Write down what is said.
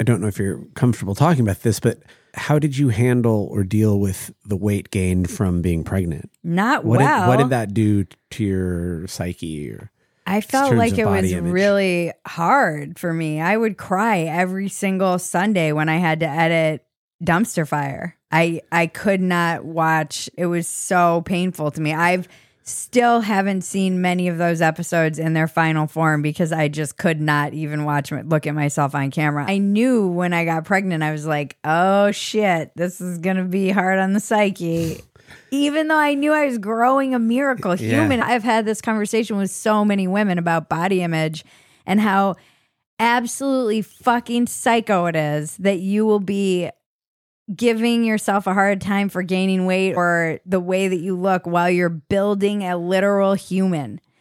I don't know if you're comfortable talking about this, but how did you handle or deal with the weight gain from being pregnant? Not What well. did what did that do to your psyche? Or, I felt like it was image? really hard for me. I would cry every single Sunday when I had to edit Dumpster Fire. I I could not watch. It was so painful to me. I've still haven't seen many of those episodes in their final form because I just could not even watch look at myself on camera. I knew when I got pregnant I was like, "Oh shit, this is going to be hard on the psyche." Even though I knew I was growing a miracle Yeah. human, I've had this conversation with so many women about body image and how absolutely fucking psycho it is that you will be giving yourself a hard time for gaining weight or the way that you look while you're building a literal human.